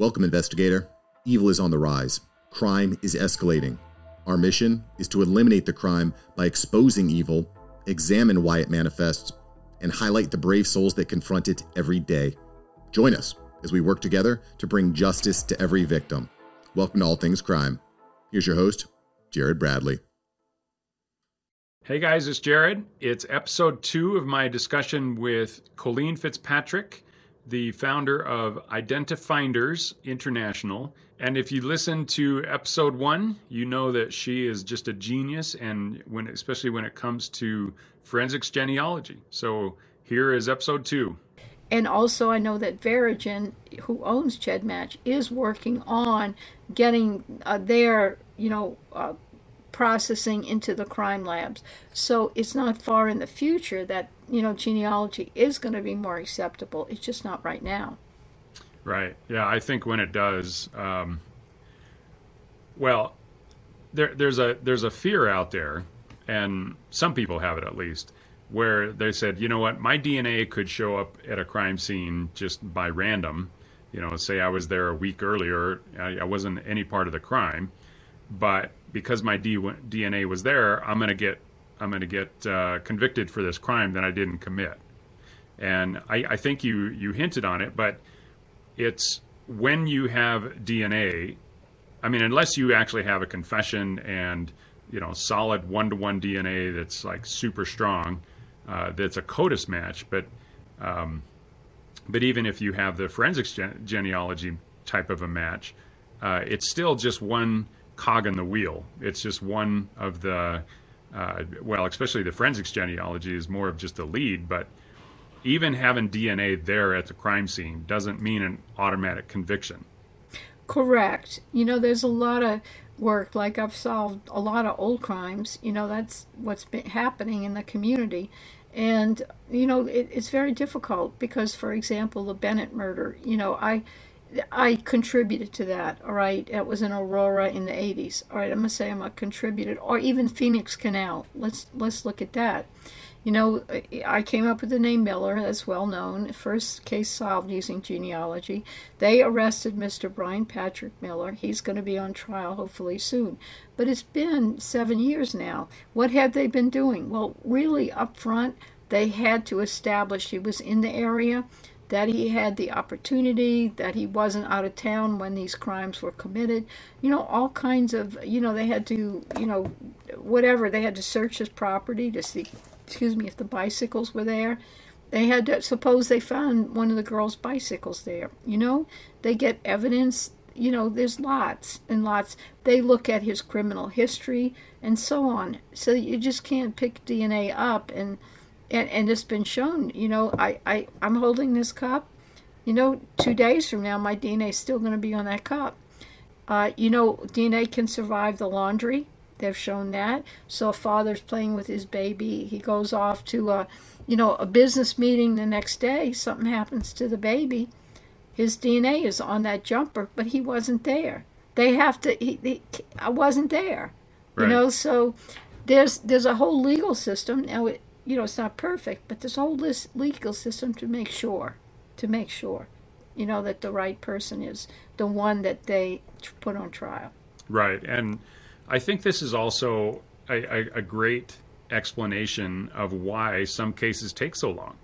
Welcome, investigator. Evil is on the rise. Crime is escalating. Our mission is to eliminate the crime by exposing evil, examine why it manifests, and highlight the brave souls that confront it every day. Join us as we work together to bring justice to every victim. Welcome to All Things Crime. Here's your host, Jared Bradley. Hey guys, it's Jared. It's episode two of my discussion with Colleen Fitzpatrick, the founder of Identifinders International. And if you listen to episode one, you know that she is just a genius, and when especially when it comes to forensics genealogy. So here is episode two. And also, I know that Verogen, who owns GEDmatch, is working on getting uh, their, you know, uh, processing into the crime labs. So it's not far in the future that, you know, genealogy is going to be more acceptable. It's just not right now. Right. Yeah, I think when it does, um, well, there, there's a there's a fear out there, and some people have it at least, where they said, you know what, my DNA could show up at a crime scene just by random. You know, say I was there a week earlier, I, I wasn't any part of the crime, but because my D- DNA was there, I'm gonna get I'm gonna get uh, convicted for this crime that I didn't commit. And I, I think you you hinted on it, but it's when you have DNA. I mean, unless you actually have a confession and you know solid one to one DNA that's like super strong, uh, that's a CODIS match. But um, but even if you have the forensics gen- genealogy type of a match, uh, it's still just one cog in the wheel. It's just one of the uh, well, especially the forensics genealogy is more of just a lead, but even having DNA there at the crime scene doesn't mean an automatic conviction. Correct. You know, there's a lot of work, like I've solved a lot of old crimes. You know, that's what's been happening in the community. And, you know, it, it's very difficult because, for example, the Bennett murder, you know, I. I contributed to that, all right? It was in Aurora in the 80s. All right, I'm going to say I'm a contributed or even Phoenix Canal. Let's let's look at that. You know, I came up with the name Miller, that's well known. First case solved using genealogy. They arrested Mr. Brian Patrick Miller. He's going to be on trial hopefully soon. But it's been seven years now. What have they been doing? Well, really, up front, they had to establish he was in the area, that he had the opportunity, that he wasn't out of town when these crimes were committed. You know, all kinds of, you know, they had to, you know, whatever, they had to search his property to see excuse me, if the bicycles were there, they had to suppose they found one of the girls' bicycles there. You know, they get evidence. You know, there's lots and lots. They look at his criminal history and so on. So you just can't pick DNA up and and, and it's been shown. You know, I I I'm holding this cup. You know, two days from now, my DNA is still going to be on that cup. Uh, you know, DNA can survive the laundry. They've shown that. So a father's playing with his baby. He goes off to a, you know, a business meeting the next day. Something happens to the baby. His DNA is on that jumper, but he wasn't there. They have to. He, he I wasn't there. Right. You know, so there's there's a whole legal system now. It you know it's not perfect, but this whole legal system to make sure, to make sure, you know that the right person is the one that they put on trial. Right, and I think this is also a, a, a great explanation of why some cases take so long,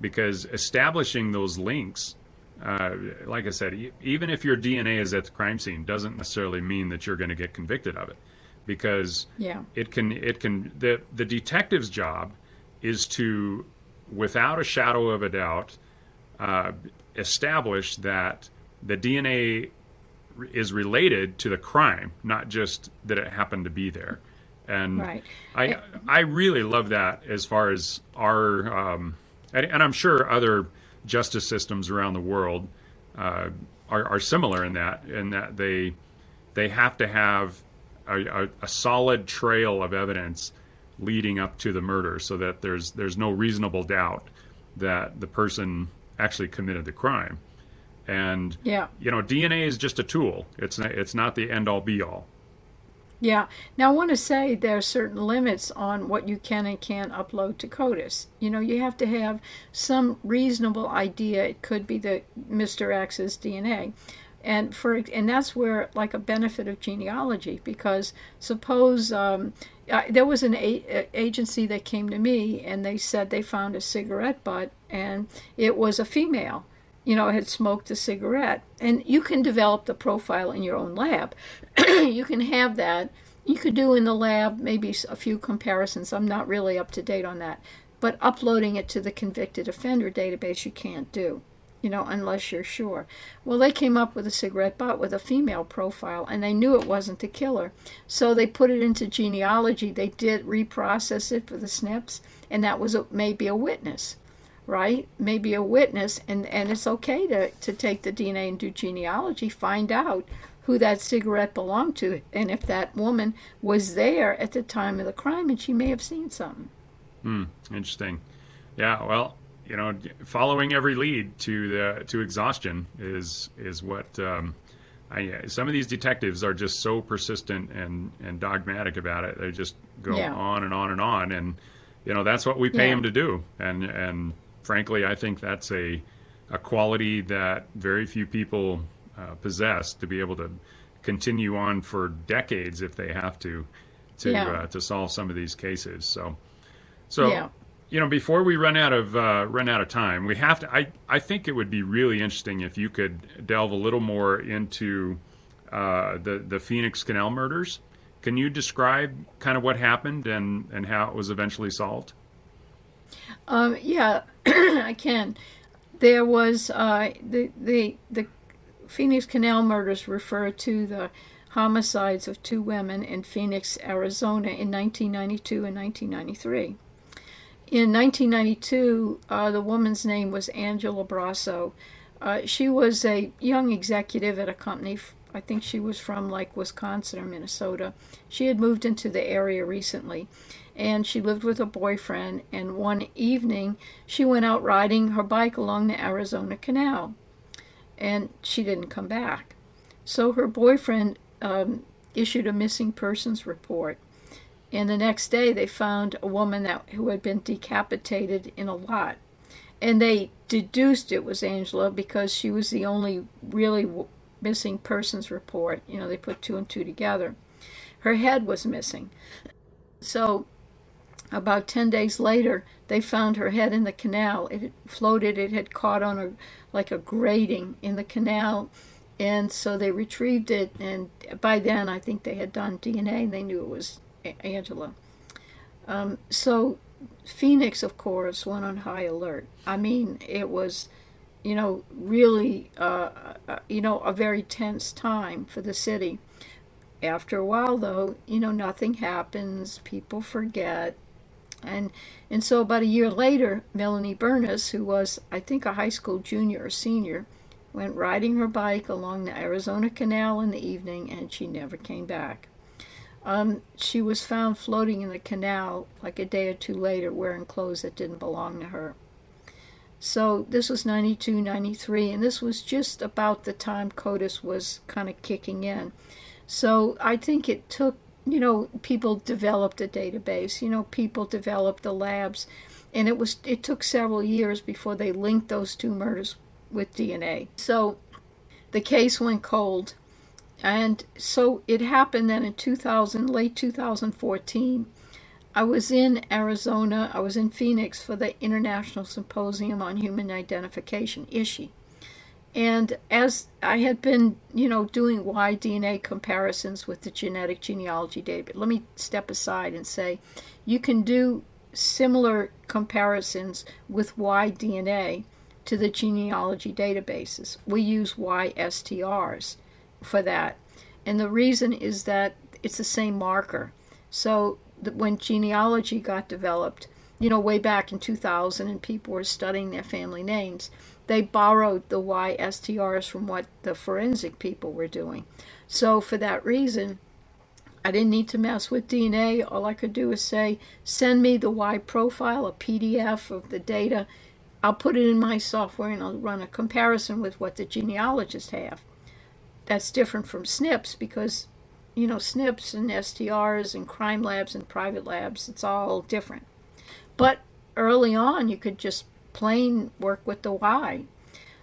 because establishing those links uh, like I said, even if your DNA is at the crime scene, doesn't necessarily mean that you're going to get convicted of it, because yeah. it can it can the the detective's job is to, without a shadow of a doubt, uh, establish that the DNA is related to the crime, not just that it happened to be there. And right. I I really love that as far as our um, and, and, I'm sure other justice systems around the world uh, are, are, similar in that in that they they have to have a, a, a solid trail of evidence leading up to the murder, so that there's there's no reasonable doubt that the person actually committed the crime. And yeah. you know, DNA is just a tool. It's not, it's not the end all be all. Yeah. Now I want to say there are certain limits on what you can and can't upload to CODIS. You know, you have to have some reasonable idea. It could be the Mr. X's DNA. and for and that's where like a benefit of genealogy because suppose um, there was an a- agency that came to me and they said they found a cigarette butt and it was a female you know had smoked a cigarette. And you can develop the profile in your own lab. You can have that. You could do in the lab maybe a few comparisons. I'm not really up to date on that. But uploading it to the convicted offender database you can't do you know, unless you're sure. Well, they came up with a cigarette butt with a female profile, and they knew it wasn't the killer. So they put it into genealogy. They did reprocess it for the SNPs, and that was a, maybe a witness, right? Maybe a witness, and, and it's okay to, to take the DNA and do genealogy, find out who that cigarette belonged to, and if that woman was there at the time of the crime, and she may have seen something. Hmm, interesting. Yeah, well, you know, following every lead to the to exhaustion is is what um, I, some of these detectives are just so persistent and and dogmatic about it. They just go yeah. on and on and on, and you know that's what we pay yeah. them to do. And and frankly, I think that's a a quality that very few people uh, possess to be able to continue on for decades if they have to to yeah. uh, to solve some of these cases. So so you know, before we run out of uh, run out of time, we have to. I I think it would be really interesting if you could delve a little more into uh, the the Phoenix Canal murders. Can you describe kind of what happened and and how it was eventually solved? Um, yeah, I can. There was uh, the the the Phoenix Canal murders refer to the homicides of two women in Phoenix, Arizona, in 1992 and 1993 in 1992, uh, the woman's name was Angela Brasso. Uh, she was a young executive at a company. I think she was from like Wisconsin or Minnesota. She had moved into the area recently and she lived with a boyfriend. And one evening, she went out riding her bike along the Arizona Canal and she didn't come back. So her boyfriend um, issued a missing persons report and the next day, they found a woman that, who had been decapitated in a lot. And they deduced it was Angela because she was the only really missing persons report. You know, they put two and two together. Her head was missing. So, about 10 days later, they found her head in the canal. It had floated, it had caught on a like a grating in the canal. And so they retrieved it. And by then, I think they had done DNA and they knew it was Angela. Um, so Phoenix, of course, went on high alert. I mean, it was, you know, really, uh, uh, you know, a very tense time for the city. After a while, though, you know, nothing happens. People forget, and and so about a year later, Melanie Bernas, who was, I think, a high school junior or senior, went riding her bike along the Arizona Canal in the evening, and she never came back. Um, she was found floating in the canal like a day or two later wearing clothes that didn't belong to her. So this was 92, 93, and this was just about the time CODIS was kind of kicking in. So I think it took, you know, people developed a database, you know, people developed the labs, and it was it took several years before they linked those two murders with DNA. So the case went cold and so it happened then in 2000, late 2014. I was in Arizona, I was in Phoenix for the International Symposium on Human Identification, ISHI. And as I had been, you know, doing Y DNA comparisons with the genetic genealogy data, let me step aside and say you can do similar comparisons with Y DNA to the genealogy databases. We use YSTRs for that. And the reason is that it's the same marker. So when genealogy got developed, you know, way back in 2000 and people were studying their family names, they borrowed the YSTRs from what the forensic people were doing. So for that reason, I didn't need to mess with DNA. All I could do is say, send me the Y profile, a PDF of the data. I'll put it in my software and I'll run a comparison with what the genealogists have that's different from SNPs because, you know, SNPs and STRs and crime labs and private labs, it's all different. But early on, you could just plain work with the Y.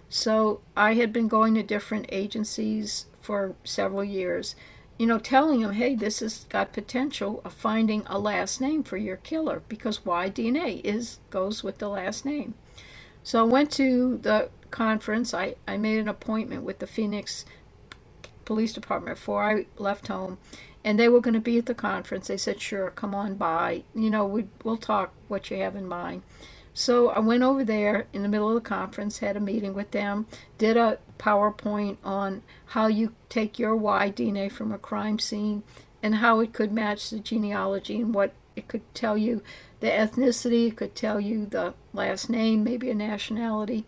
So I had been going to different agencies for several years, you know, telling them, hey, this has got potential of finding a last name for your killer because Y DNA is goes with the last name. So I went to the conference. I, I made an appointment with the Phoenix Police Department before I left home, and they were going to be at the conference. They said, "Sure, come on by. You know, we we'll talk what you have in mind." So I went over there in the middle of the conference, had a meeting with them, did a PowerPoint on how you take your Y DNA from a crime scene and how it could match the genealogy and what it could tell you the ethnicity, it could tell you the last name, maybe a nationality.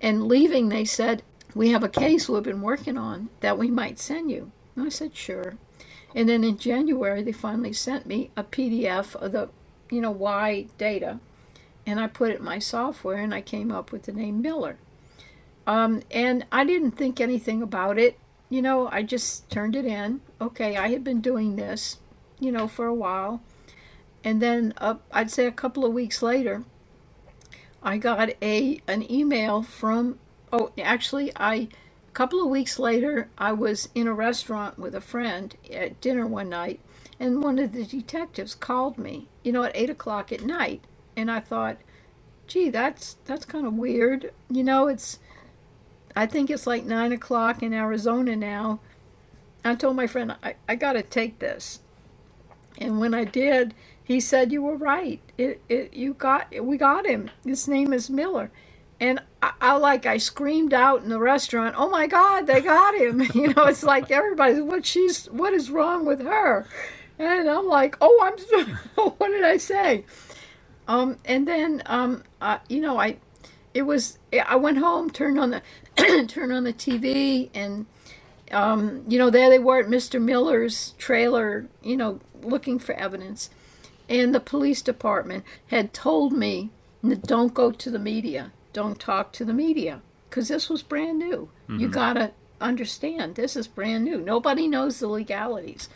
And leaving, they said, We have a case we've been working on that we might send you. And I said, Sure. And then in January, they finally sent me a PDF of the, you know, Y data and I put it in my software and I came up with the name Miller. Um, and I didn't think anything about it. You know, I just turned it in. Okay, I had been doing this, you know, for a while. And then uh, I'd say a couple of weeks later, I got a an email from oh actually I a couple of weeks later I was in a restaurant with a friend at dinner one night and one of the detectives called me, you know, at eight o'clock at night and I thought, gee, that's that's kind of weird. You know, it's I think it's like nine o'clock in Arizona now. I told my friend I, I got to take this, and when I did, he said you were right. It, it you got we got him. His name is Miller. And I, I like I screamed out in the restaurant, "Oh my God, they got him!" You know, it's like everybody's what she's what is wrong with her, and I'm like, "Oh, I'm what did I say?" Um, and then, um, uh, you know, I, it was, I went home, turned on the, turned on the TV, and, um, you know, there they were at Mr. Miller's trailer, you know, looking for evidence. And the police department had told me, don't go to the media, don't talk to the media, because this was brand new. Mm-hmm. You gotta understand, this is brand new. Nobody knows the legalities.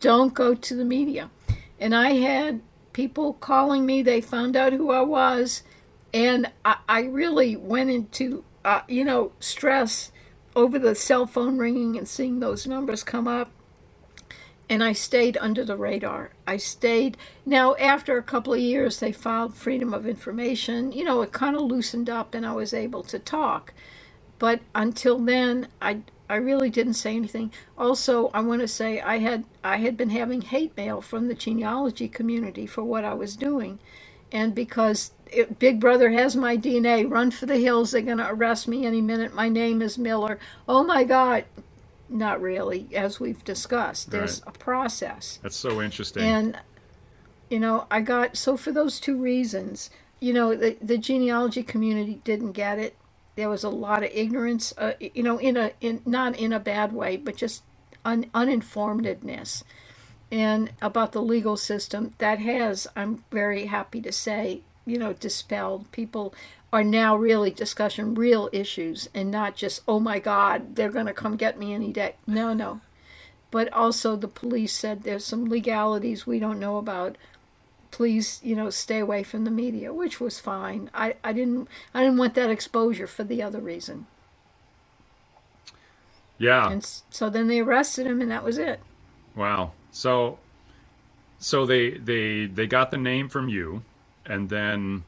Don't go to the media. And I had people calling me. They found out who I was, and I, I really went into uh, you know stress over the cell phone ringing and seeing those numbers come up. And I stayed under the radar. I stayed. Now, after a couple of years, they filed Freedom of Information. You know, it kind of loosened up and I was able to talk. But until then, I, I really didn't say anything. Also, I want to say I had I had been having hate mail from the genealogy community for what I was doing, and because it, Big Brother has my DNA, run for the hills. They're going to arrest me any minute. My name is Miller. Oh my God! Not really, as we've discussed. There's right. a process. That's so interesting. And you know, I got so for those two reasons. You know, the, the genealogy community didn't get it there was a lot of ignorance, uh, you know, in a in not in a bad way, but just un, uninformedness, and about the legal system that has, I'm very happy to say, you know, dispelled. People are now really discussing real issues and not just, oh my God, they're going to come get me any day. No, no. But also, the police said there's some legalities we don't know about please, you know, stay away from the media, which was fine. I, I didn't I didn't want that exposure for the other reason. Yeah. And so then they arrested him, and that was it. Wow. So, so they they they got the name from you, and then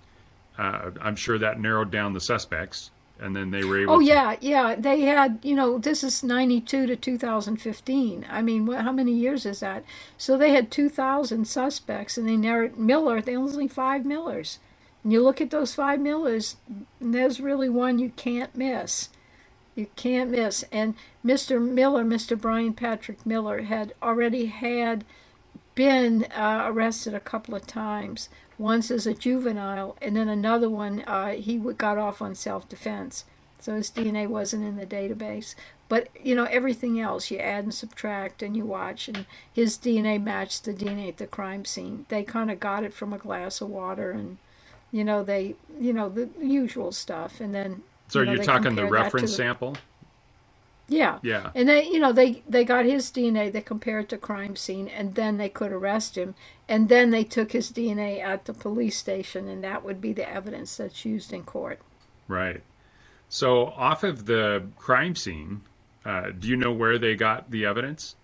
uh, I'm sure that narrowed down the suspects and then they were able. Oh to... yeah, yeah. They had, you know, this is '92 to 2015. I mean, what, how many years is that? So they had 2,000 suspects, and they narrowed Miller. They only five Millers. And you look at those five Millers, and there's really one you can't miss. You can't miss. And Mr. Miller, Mr. Brian Patrick Miller, had already had been uh, arrested a couple of times once as a juvenile, and then another one uh, he got off on self defense. So his DNA wasn't in the database. But you know everything else you add and subtract and you watch, and his DNA matched the DNA at the crime scene. They kind of got it from a glass of water, and you know they you know the usual stuff, and then. So you are you talking the reference the, sample? Yeah. Yeah. And they, you know, they they got his DNA. They compared it to crime scene, and then they could arrest him. And then they took his DNA at the police station, and that would be the evidence that's used in court. Right. So, off of the crime scene, uh, do you know where they got the evidence?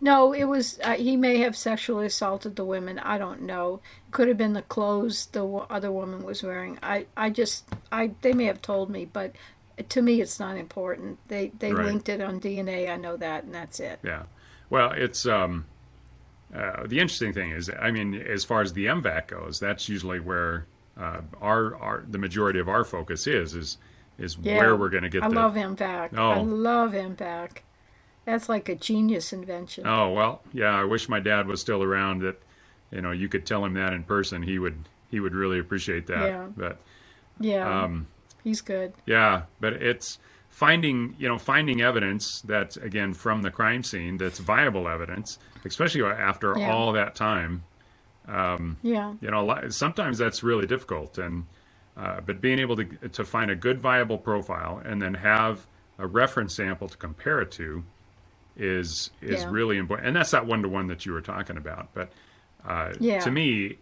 No, it was uh, he may have sexually assaulted the women. I don't know. Could have been the clothes the other woman was wearing. I, I just I they may have told me, but to me it's not important. They they Right. linked it on DNA. I know that, and that's it. Yeah. Well, it's um, uh, the interesting thing is, I mean, as far as the M-Vac goes, that's usually where uh, our our the majority of our focus is is is Yeah, where we're going to get I the. love M-Vac. I Oh. love M-Vac. That's like a genius invention. Oh well, yeah. I wish my dad was still around. That you know, you could tell him that in person. He would he would really appreciate that. Yeah. But yeah, um, he's good. Yeah, but it's finding you know finding evidence that's again from the crime scene that's viable evidence, especially after Yeah. all that time. Yeah, You know, sometimes that's really difficult, and uh, but being able to to find a good viable profile and then have a reference sample to compare it to is is Yeah. really important. And that's that one to one that you were talking about. But uh, Yeah. to me,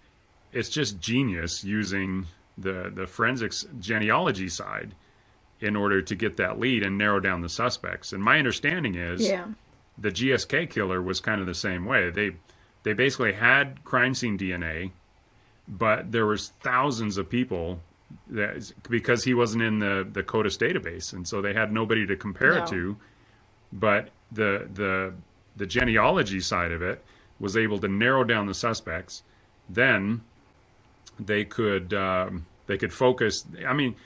it's just genius using the the forensics genealogy side in order to get that lead and narrow down the suspects. And my understanding is yeah, the GSK killer was kind of the same way. They they basically had crime scene DNA, but there was thousands of people that because he wasn't in the the CODIS database, and so they had nobody to compare No. it to. But the the the genealogy side of it was able to narrow down the suspects. Then they could um, they could focus. I mean,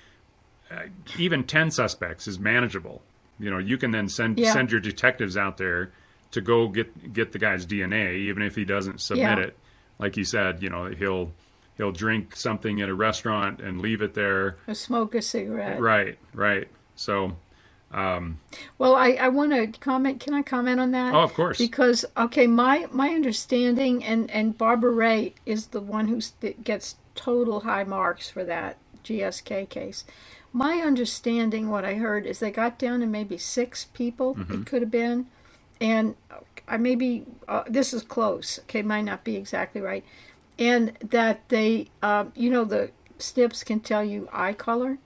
uh, even ten suspects is manageable. You know, you can then send Yeah. send your detectives out there to go get get the guy's DNA, even if he doesn't submit Yeah. it. Like you said, you know, he'll he'll drink something at a restaurant and leave it there. or smoke a cigarette. Right, right. So, Well, I, I want to comment. Can I comment on that? oh, of course. Because okay, my my understanding and and Barbara Rae is the one who gets total high marks for that GSK case. My understanding, what I heard, is they got down to maybe six people. It could have been, and I maybe uh, this is close. Okay, might not be exactly right, and that they, uh, you know, the SNPs can tell you eye color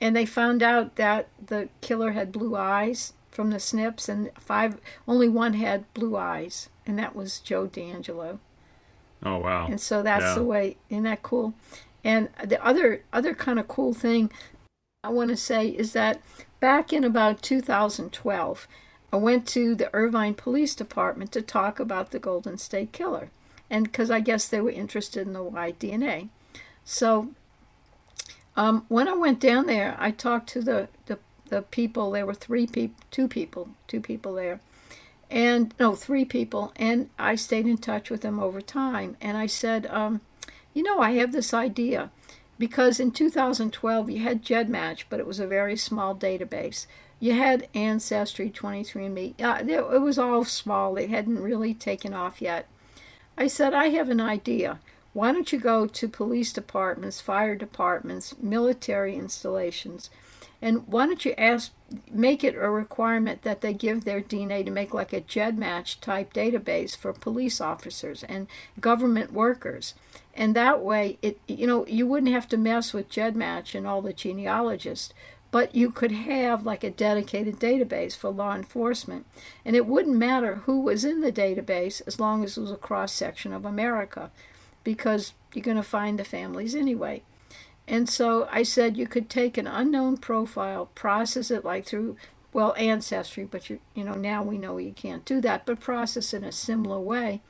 and they found out that the killer had blue eyes from the SNPs and five only one had blue eyes and that was Joe DeAngelo oh, wow. and so that's Yeah. the way isn't that cool and the other other kind of cool thing i want to say is that back in about 2012 i went to the irvine police department to talk about the golden state killer and because i guess they were interested in the Y DNA so um, when I went down there, I talked to the, the, the people. There were three people, two people, two people there, and no, three people. And I stayed in touch with them over time. And I said, um, you know, I have this idea because in 2012 you had GEDmatch, but it was a very small database. You had Ancestry, 23andMe. Uh, it was all small. It hadn't really taken off yet. I said, I have an idea. Why don't you go to police departments, fire departments, military installations, and why don't you ask, make it a requirement that they give their DNA to make like a GEDmatch type database for police officers and government workers. And that way, it you know you wouldn't have to mess with GEDmatch and all the genealogists, but you could have like a dedicated database for law enforcement, and it wouldn't matter who was in the database as long as it was a cross section of America because you're going to find the families anyway. And so I said you could take an unknown profile, process it like through well ancestry, but you you know now we know you can't do that, but process in a similar way,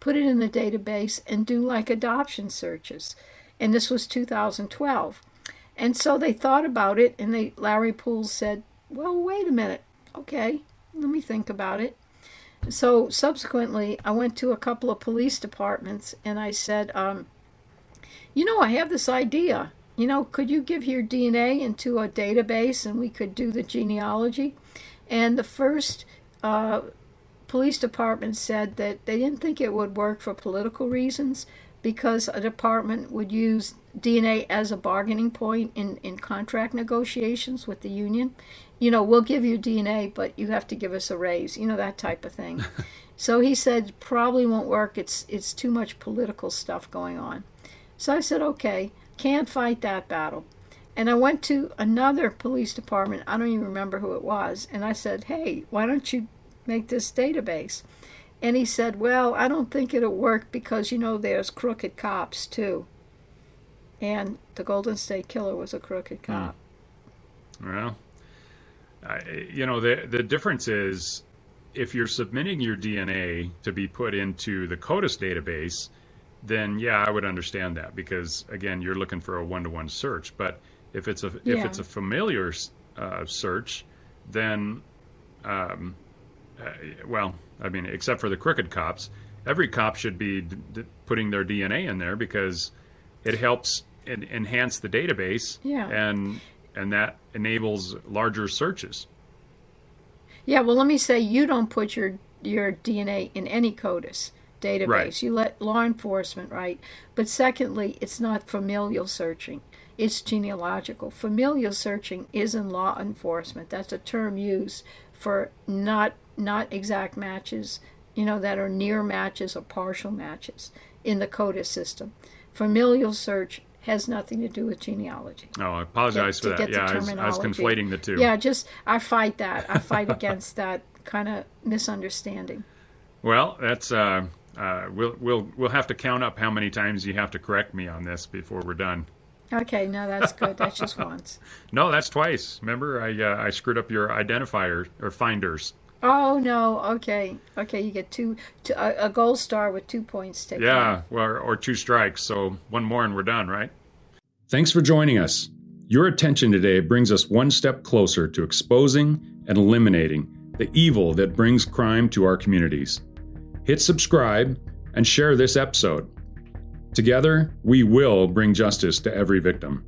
put it in the database and do like adoption searches. And this was 2012. And so they thought about it and they Larry Pools said, "Well, wait a minute. Okay, let me think about it." So subsequently, I went to a couple of police departments and I said, um, you know, I have this idea. You know, could you give your DNA into a database and we could do the genealogy? And the first uh, police department said that they didn't think it would work for political reasons because a department would use DNA as a bargaining point in, in contract negotiations with the union. You know, we'll give you DNA, but you have to give us a raise, you know, that type of thing. so he said probably won't work. It's it's too much political stuff going on. So I said, okay, can't fight that battle. And I went to another police department. I don't even remember who it was. And I said, hey, why don't you make this database? And he said, well, I don't think it'll work because, you know, there's crooked cops too. And the Golden State Killer was a crooked hmm. cop. Well, you know, the, the difference is if you're submitting your DNA to be put into the CODIS database, then yeah, I would understand that because again, you're looking for a one-to-one search. But if it's a Yeah. if it's a familiar uh, search, then um, uh, well, I mean, except for the crooked cops, every cop should be d- d- putting their DNA in there because it helps en- enhance the database, Yeah. and and that enables larger searches. Yeah, well, let me say you don't put your your DNA in any CODIS database. Right. You let law enforcement, right? But secondly, it's not familial searching. It's genealogical. Familial searching is in law enforcement. That's a term used for not not exact matches, you know, that are near matches or partial matches in the CODIS system. Familial search has nothing to do with genealogy Oh, I apologize to for that. Yeah, I was, I was conflating the two. Yeah, just I fight that. I fight against that kind of misunderstanding. Well, that's uh, uh, we'll we'll we'll have to count up how many times you have to correct me on this before we're done. Okay, no, that's good. That's just once. No, that's twice. Remember, I uh, I screwed up your identifier or finders. Oh no. Okay, okay. You get two, two a, a gold star with two points taken. Yeah, or, or two strikes. So one more and we're done, right? Thanks for joining us. Your attention today brings us one step closer to exposing and eliminating the evil that brings crime to our communities. Hit subscribe and share this episode. Together, we will bring justice to every victim.